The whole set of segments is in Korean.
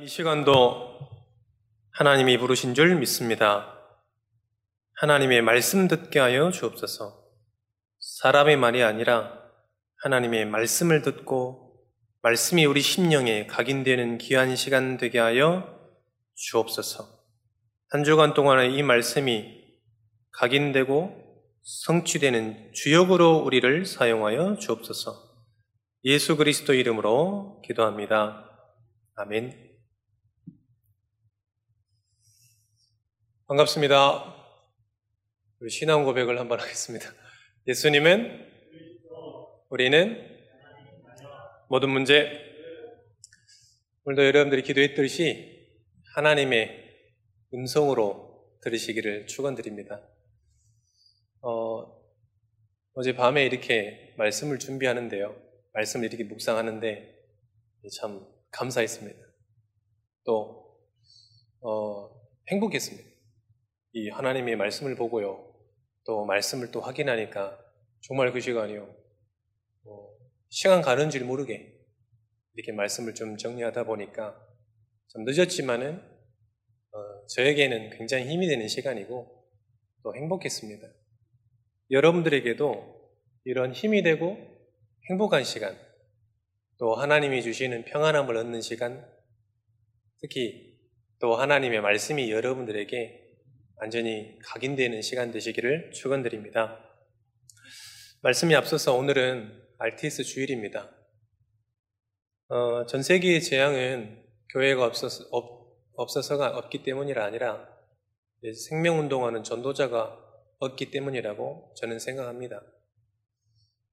이 시간도 하나님이 부르신 줄 믿습니다. 하나님의 말씀 듣게 하여 주옵소서. 사람의 말이 아니라 하나님의 말씀을 듣고 말씀이 우리 심령에 각인되는 귀한 시간 되게 하여 주옵소서. 한 주간 동안의 이 말씀이 각인되고 성취되는 주역으로 우리를 사용하여 주옵소서. 예수 그리스도 이름으로 기도합니다. 아멘. 반갑습니다. 우리 신앙 고백을 한번 하겠습니다. 예수님은 우리는 모든 문제 오늘도 여러분들이 기도했듯이 하나님의 음성으로 들으시기를 축원드립니다. 어, 어제 밤에 이렇게 말씀을 준비하는데요. 말씀을 이렇게 묵상하는데 참 감사했습니다. 또 어, 행복했습니다. 이 하나님의 말씀을 보고요. 또 말씀을 또 확인하니까 정말 그 시간이요. 어, 시간 가는 줄 모르게 이렇게 말씀을 좀 정리하다 보니까 좀 늦었지만은 어, 저에게는 굉장히 힘이 되는 시간이고 또 행복했습니다. 여러분들에게도 이런 힘이 되고 행복한 시간, 또 하나님이 주시는 평안함을 얻는 시간, 특히 또 하나님의 말씀이 여러분들에게 완전히 각인되는 시간 되시기를 축원드립니다. 말씀이 앞서서 오늘은 RTS 주일입니다. 어, 전 세계의 재앙은 교회가 없어서, 없, 없어서가 없기 때문이라 아니라 생명 운동하는 전도자가 없기 때문이라고 저는 생각합니다.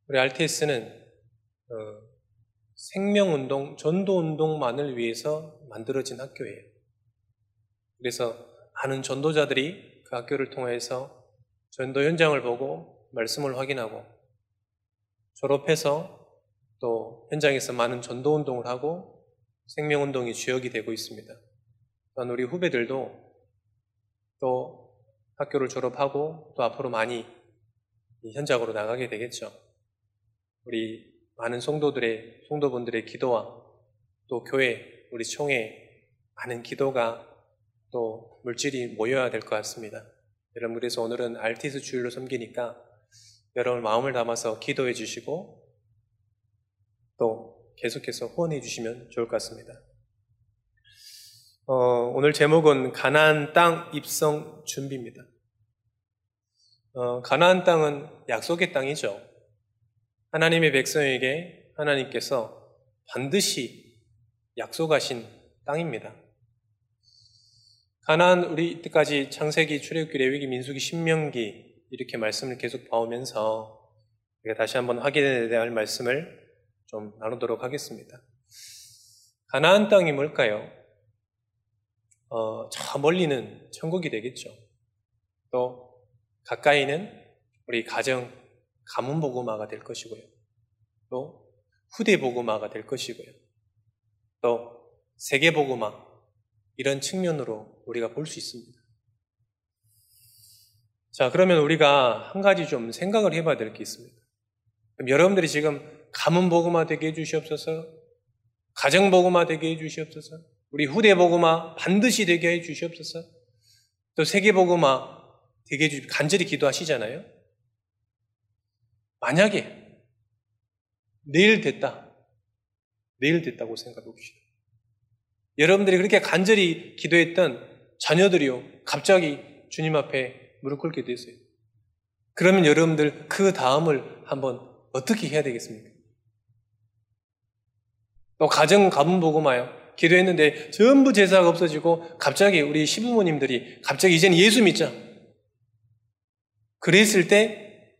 우리 RTS는 어, 생명 운동, 전도 운동만을 위해서 만들어진 학교예요. 그래서 많은 전도자들이 그 학교를 통해서 전도 현장을 보고 말씀을 확인하고 졸업해서 또 현장에서 많은 전도 운동을 하고 생명 운동이 주역이 되고 있습니다. 또한 우리 후배들도 또 학교를 졸업하고 또 앞으로 많이 현장으로 나가게 되겠죠. 우리 많은 성도들의 성도분들의 기도와 또 교회 우리 총회 많은 기도가 또 물질이 모여야 될 것 같습니다. 여러분 그래서 오늘은 알티스 주일로 섬기니까 여러분 마음을 담아서 기도해 주시고 또 계속해서 후원해 주시면 좋을 것 같습니다. 어, 오늘 제목은 가나안 땅 입성 준비입니다. 어, 가나안 땅은 약속의 땅이죠. 하나님의 백성에게 하나님께서 반드시 약속하신 땅입니다. 가나안 우리 이때까지 창세기, 출애굽기, 레위기, 민수기, 신명기 이렇게 말씀을 계속 봐오면서 다시 한번 확인해야 될 말씀을 좀 나누도록 하겠습니다. 가나안 땅이 뭘까요? 어, 저 멀리는 천국이 되겠죠. 또 가까이는 우리 가정 가문 보고마가 될 것이고요. 또 후대 보고마가 될 것이고요. 또 세계 보고마 이런 측면으로 우리가 볼 수 있습니다. 자, 그러면 우리가 한 가지 좀 생각을 해봐야 될 게 있습니다. 여러분들이 지금 가문 보고마 되게 해주시옵소서, 가정 보고마 되게 해주시옵소서, 우리 후대 보고마 반드시 되게 해주시옵소서, 또 세계 보고마 되게 해주 간절히 기도하시잖아요. 만약에 내일 됐다, 내일 됐다고 생각해 봅시다. 여러분들이 그렇게 간절히 기도했던 자녀들이요, 갑자기 주님 앞에 무릎 꿇게 됐어요. 그러면 여러분들 그 다음을 한번 어떻게 해야 되겠습니까? 또 가정 가문 보고 마요. 기도했는데 전부 제사가 없어지고 갑자기 우리 시부모님들이 갑자기 이제는 예수 믿자. 그랬을 때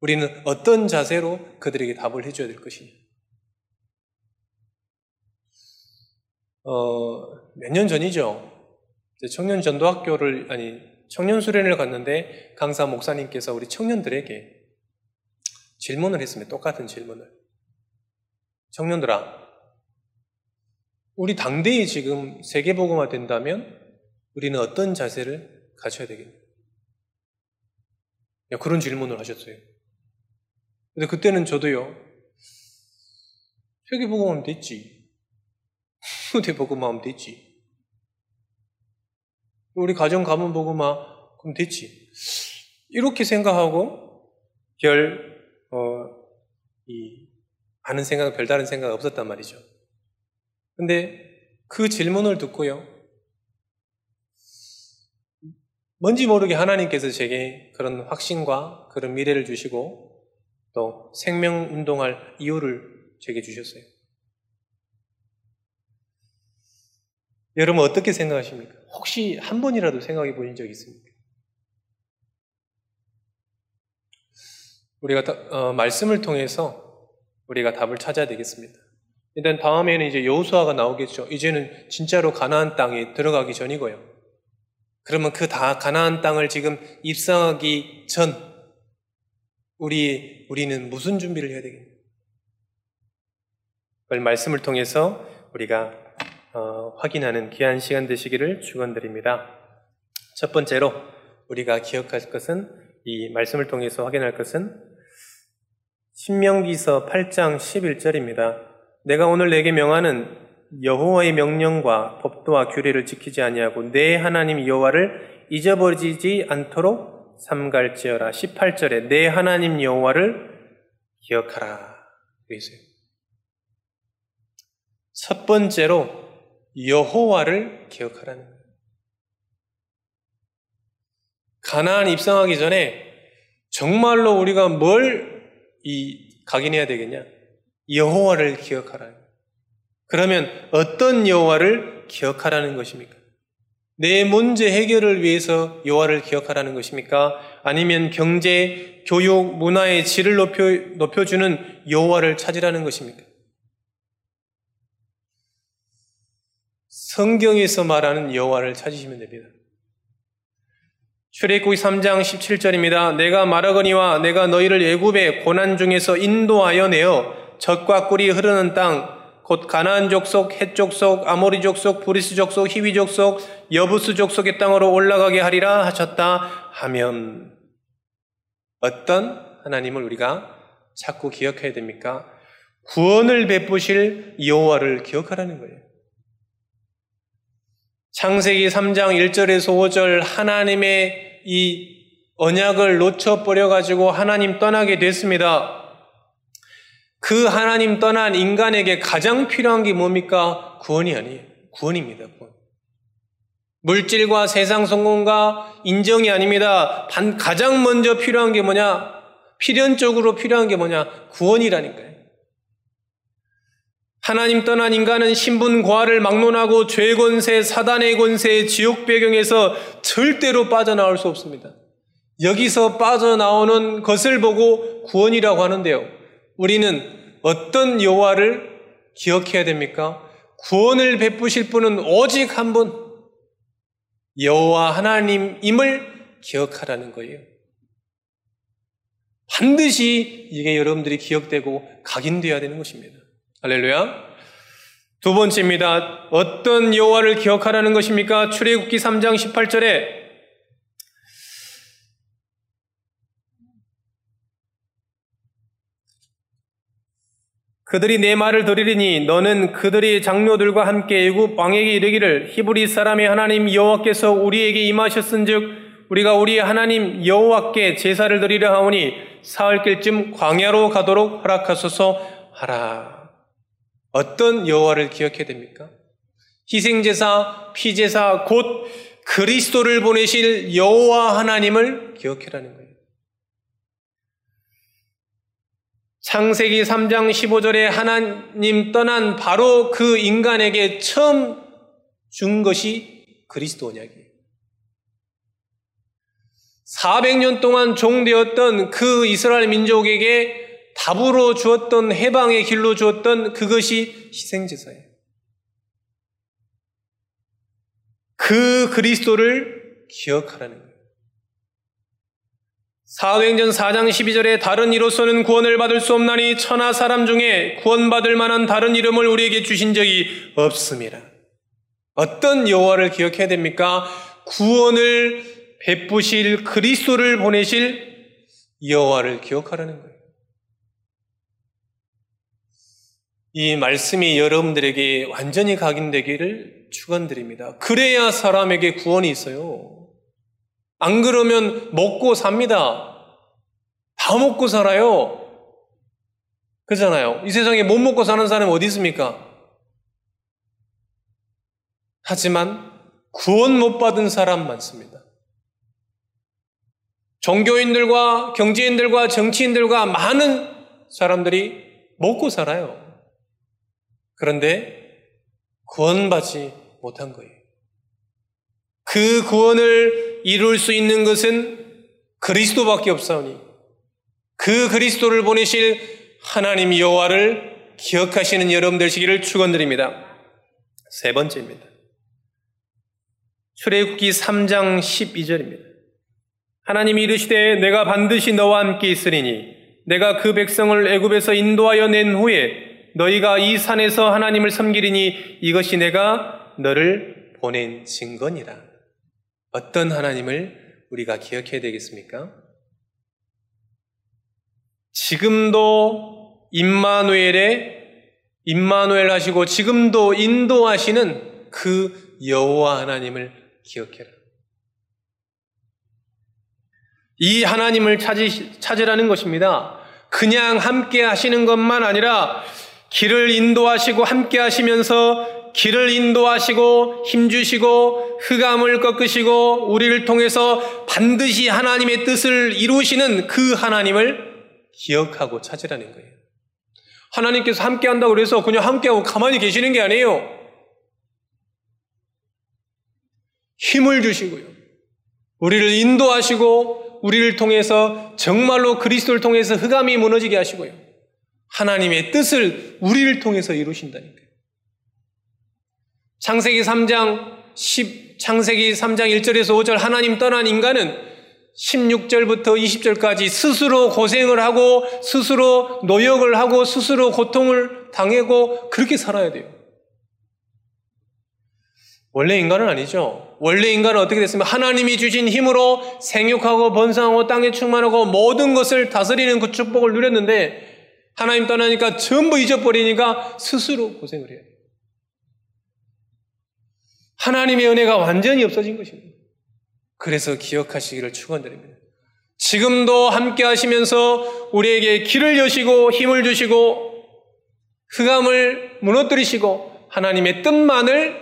우리는 어떤 자세로 그들에게 답을 해줘야 될 것이냐. 어, 몇 년 전이죠. 청년 전도학교를, 아니, 청년 수련을 갔는데 강사 목사님께서 우리 청년들에게 질문을 했습니다. 똑같은 질문을. 청년들아, 우리 당대에 지금 세계보고화 된다면 우리는 어떤 자세를 가져야 되겠냐? 그런 질문을 하셨어요. 근데 그때는 저도요, 세계보고화는 됐지. 티모데 보고만 하면 됐지. 우리 가정 가문 보고만 그럼 됐지. 이렇게 생각하고 별, 어, 이, 아는 생각, 별다른 생각 없었단 말이죠. 근데 그 질문을 듣고요. 뭔지 모르게 하나님께서 제게 그런 확신과 그런 미래를 주시고 또 생명 운동할 이유를 제게 주셨어요. 여러분 어떻게 생각하십니까? 혹시 한 번이라도 생각해 보신 적 있습니까? 우리가 어, 말씀을 통해서 우리가 답을 찾아야 되겠습니다. 일단 다음에는 이제 여호수아가 나오겠죠. 이제는 진짜로 가나안 땅에 들어가기 전이고요. 그러면 그 다 가나안 땅을 지금 입성하기 전 우리 우리는 무슨 준비를 해야 되겠냐? 그걸 말씀을 통해서 우리가 어, 확인하는 귀한 시간 되시기를 축원드립니다. 첫 번째로 우리가 기억할 것은 이 말씀을 통해서 확인할 것은 신명기서 8장 11절입니다. 내가 오늘 내게 명하는 여호와의 명령과 법도와 규례를 지키지 아니하고 내 하나님 여호와를 잊어버리지 않도록 삼갈지어라. 18절에 내 하나님 여호와를 기억하라. 그랬어요. 첫 번째로 여호와를 기억하라는. 가나안 입성하기 전에 정말로 우리가 뭘 이 각인해야 되겠냐? 여호와를 기억하라. 그러면 어떤 여호와를 기억하라는 것입니까? 내 문제 해결을 위해서 여호와를 기억하라는 것입니까? 아니면 경제, 교육, 문화의 질을 높여 높여주는 여호와를 찾으라는 것입니까? 성경에서 말하는 여호와를 찾으시면 됩니다. 출애굽기 3장 17절입니다. 내가 말하거니와 내가 너희를 애굽의 고난 중에서 인도하여 내어 젖과 꿀이 흐르는 땅 곧 가나안 족속, 헷 족속, 아모리 족속, 브리스 족속, 히위 족속, 여부스 족속의 땅으로 올라가게 하리라 하셨다 하면 어떤 하나님을 우리가 자꾸 기억해야 됩니까? 구원을 베푸실 여호와를 기억하라는 거예요. 창세기 3장 1절에서 5절 하나님의 이 언약을 놓쳐버려 가지고 하나님 떠나게 됐습니다. 그 하나님 떠난 인간에게 가장 필요한 게 뭡니까? 구원이 아니에요. 구원입니다. 구원. 물질과 세상 성공과 인정이 아닙니다. 단 가장 먼저 필요한 게 뭐냐? 필연적으로 필요한 게 뭐냐? 구원이라니까요. 하나님 떠난 인간은 신분 과를 막론하고 죄 권세, 사단의 권세, 지옥 배경에서 절대로 빠져나올 수 없습니다. 여기서 빠져나오는 것을 보고 구원이라고 하는데요. 우리는 어떤 여호와를 기억해야 됩니까? 구원을 베푸실 분은 오직 한 분, 여호와 하나님임을 기억하라는 거예요. 반드시 이게 여러분들이 기억되고 각인되어야 되는 것입니다. 할렐루야. 두 번째입니다. 어떤 여호와를 기억하라는 것입니까? 출애굽기 3장 18절에 그들이 내 말을 들으리니 너는 그들이 장로들과 함께 애굽 왕에게 이르기를 히브리 사람의 하나님 여호와께서 우리에게 임하셨은즉 우리가 우리 하나님 여호와께 제사를 드리려 하오니 사흘길쯤 광야로 가도록 허락하소서 하라. 어떤 여호와를 기억해야 됩니까? 희생제사, 피제사, 곧 그리스도를 보내실 여호와 하나님을 기억해라는 거예요. 창세기 3장 15절에 하나님 떠난 바로 그 인간에게 처음 준 것이 그리스도 언약이에요. 400년 동안 종되었던 그 이스라엘 민족에게 답으로 주었던 해방의 길로 주었던 그것이 희생제사예요. 그 그리스도를 기억하라는 거예요. 사도행전 4장 12절에 다른 이로서는 구원을 받을 수 없나니 천하 사람 중에 구원받을 만한 다른 이름을 우리에게 주신 적이 없습니다. 어떤 여호와를 기억해야 됩니까? 구원을 베푸실 그리스도를 보내실 여호와를 기억하라는 거예요. 이 말씀이 여러분들에게 완전히 각인되기를 축원드립니다. 그래야 사람에게 구원이 있어요. 안 그러면 먹고 삽니다. 다 먹고 살아요. 그잖아요. 이 세상에 못 먹고 사는 사람이 어디 있습니까? 하지만 구원 못 받은 사람 많습니다. 종교인들과 경제인들과 정치인들과 많은 사람들이 먹고 살아요. 그런데 구원받지 못한 거예요. 그 구원을 이룰 수 있는 것은 그리스도밖에 없사오니 그 그리스도를 보내실 하나님 여호와를 기억하시는 여러분 되시기를 축원드립니다. 세 번째입니다. 출애굽기 3장 12절입니다. 하나님이 이르시되 내가 반드시 너와 함께 있으리니 내가 그 백성을 애굽에서 인도하여 낸 후에 너희가 이 산에서 하나님을 섬기리니 이것이 내가 너를 보낸 증거니라. 어떤 하나님을 우리가 기억해야 되겠습니까? 지금도 임마누엘의 임마누엘 하시고 지금도 인도하시는 그 여호와 하나님을 기억해라. 이 하나님을 찾으, 찾으라는 것입니다. 그냥 함께 하시는 것만 아니라 길을 인도하시고 함께 하시면서 길을 인도하시고 힘주시고 흑암을 꺾으시고 우리를 통해서 반드시 하나님의 뜻을 이루시는 그 하나님을 기억하고 찾으라는 거예요. 하나님께서 함께 한다고 그래서 그냥 함께하고 가만히 계시는 게 아니에요. 힘을 주시고요. 우리를 인도하시고 우리를 통해서 정말로 그리스도를 통해서 흑암이 무너지게 하시고요. 하나님의 뜻을 우리를 통해서 이루신다니까요. 창세기 3장 10 창세기 3장 1절에서 5절 하나님 떠난 인간은 16절부터 20절까지 스스로 고생을 하고 스스로 노역을 하고 스스로 고통을 당하고 그렇게 살아야 돼요. 원래 인간은 아니죠. 원래 인간은 어떻게 됐으면 하나님이 주신 힘으로 생육하고 번성하고 땅에 충만하고 모든 것을 다스리는 그 축복을 누렸는데 하나님 떠나니까 전부 잊어버리니까 스스로 고생을 해야 돼요. 하나님의 은혜가 완전히 없어진 것입니다. 그래서 기억하시기를 축원드립니다. 지금도 함께 하시면서 우리에게 길을 여시고 힘을 주시고 흑암을 무너뜨리시고 하나님의 뜻만을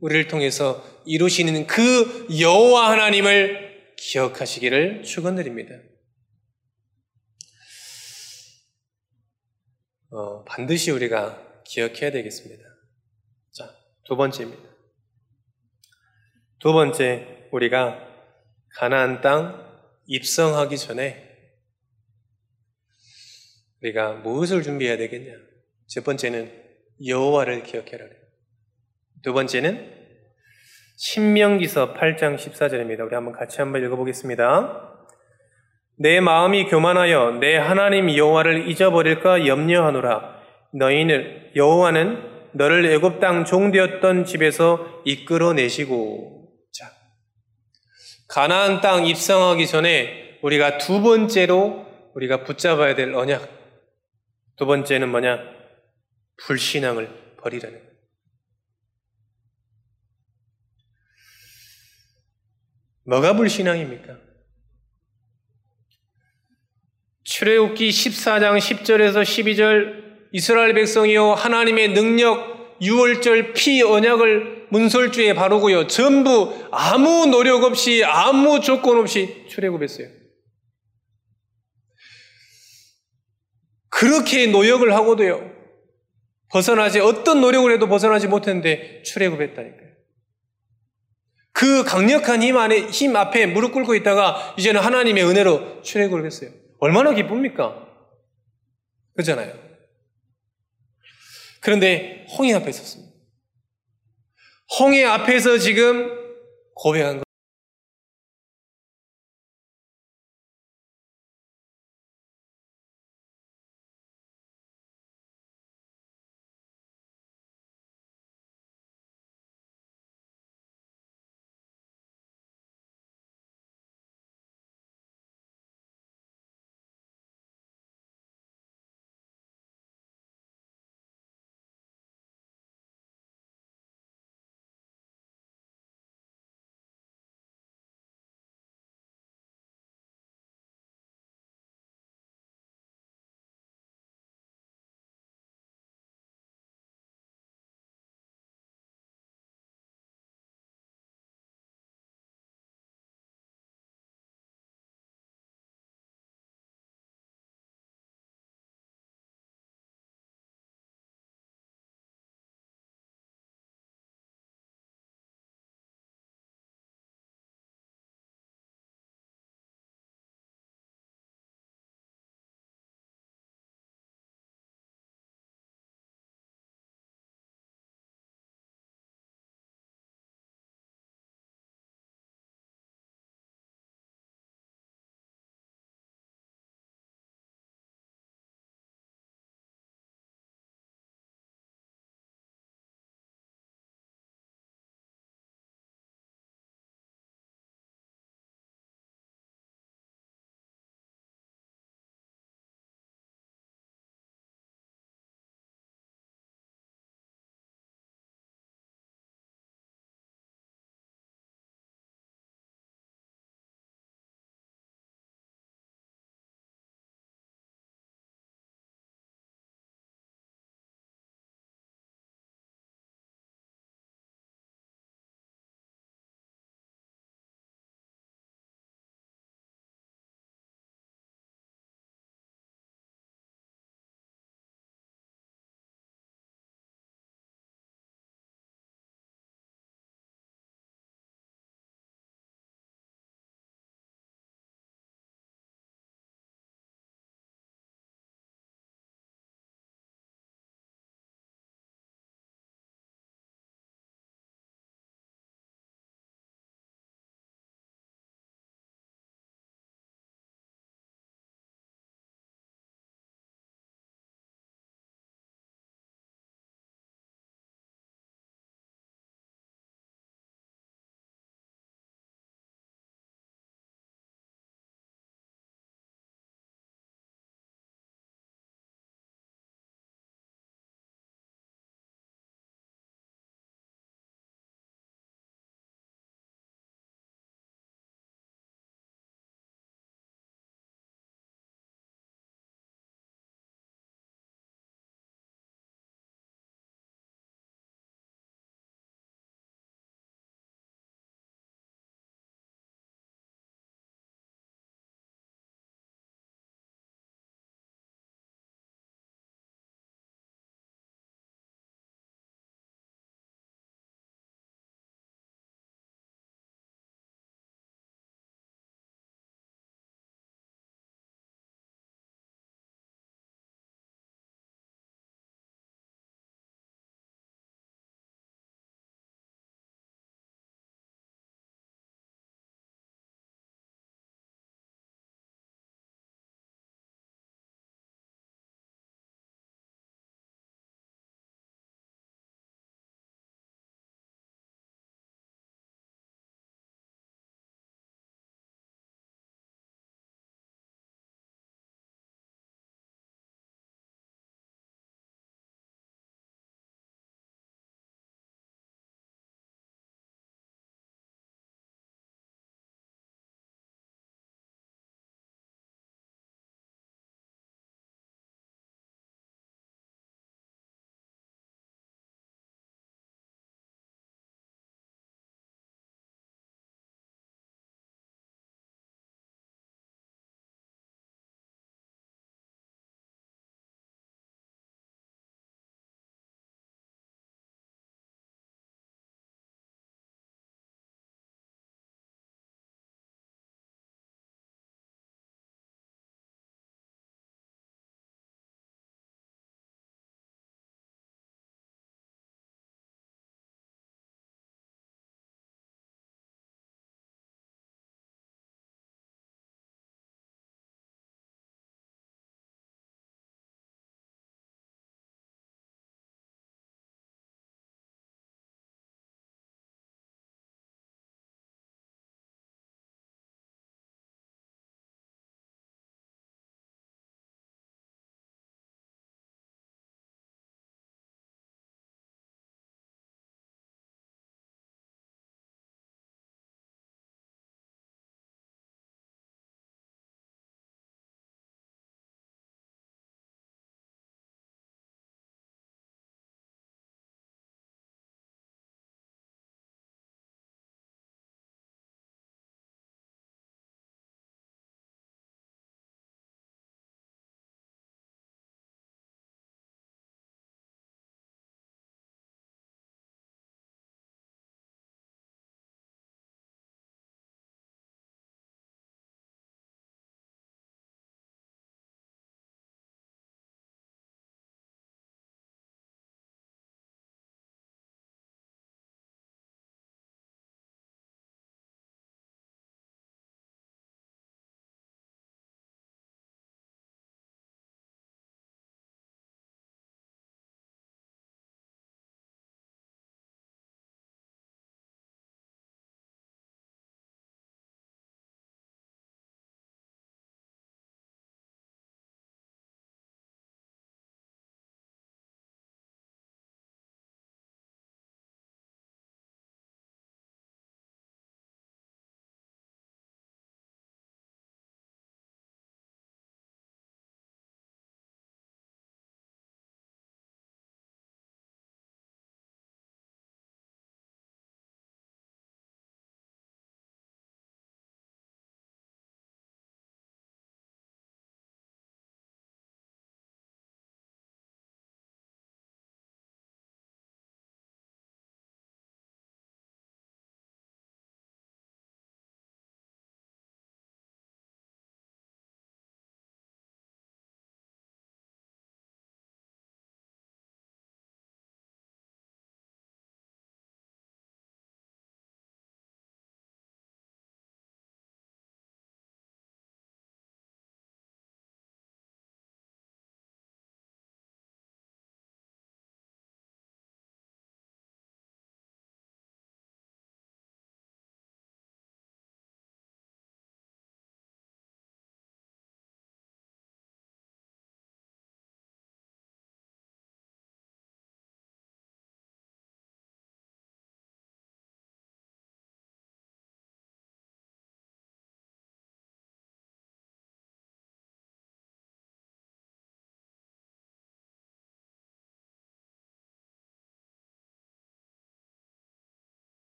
우리를 통해서 이루시는 그 여호와 하나님을 기억하시기를 축원드립니다. 어, 반드시 우리가 기억해야 되겠습니다. 자, 두 번째입니다. 두 번째, 우리가 가나안 땅 입성하기 전에 우리가 무엇을 준비해야 되겠냐? 첫 번째는 여호와를 기억해라. 두 번째는 신명기서 8장 14절입니다. 우리 한번 같이 한번 읽어보겠습니다. 내 마음이 교만하여 내 하나님 여호와를 잊어버릴까 염려하노라. 너희는 여호와는 너를 애굽 땅 종되었던 집에서 이끌어내시고 자 가나안 땅 입성하기 전에 우리가 두 번째로 우리가 붙잡아야 될 언약 두 번째는 뭐냐 불신앙을 버리라는. 뭐가 불신앙입니까? 출애굽기 14장 10절에서 12절 이스라엘 백성이요 하나님의 능력 유월절 피 언약을 문설주에 바르고요 전부 아무 노력 없이 아무 조건 없이 출애굽했어요. 그렇게 노력을 하고도요 벗어나지 어떤 노력을 해도 벗어나지 못했는데 출애굽했다니까요. 그 강력한 힘 안에 힘 앞에 무릎 꿇고 있다가 이제는 하나님의 은혜로 출애굽을 했어요. 얼마나 기쁩니까? 그렇잖아요. 그런데 홍해 앞에 섰습니다. 홍해 앞에서 지금 고백한 것.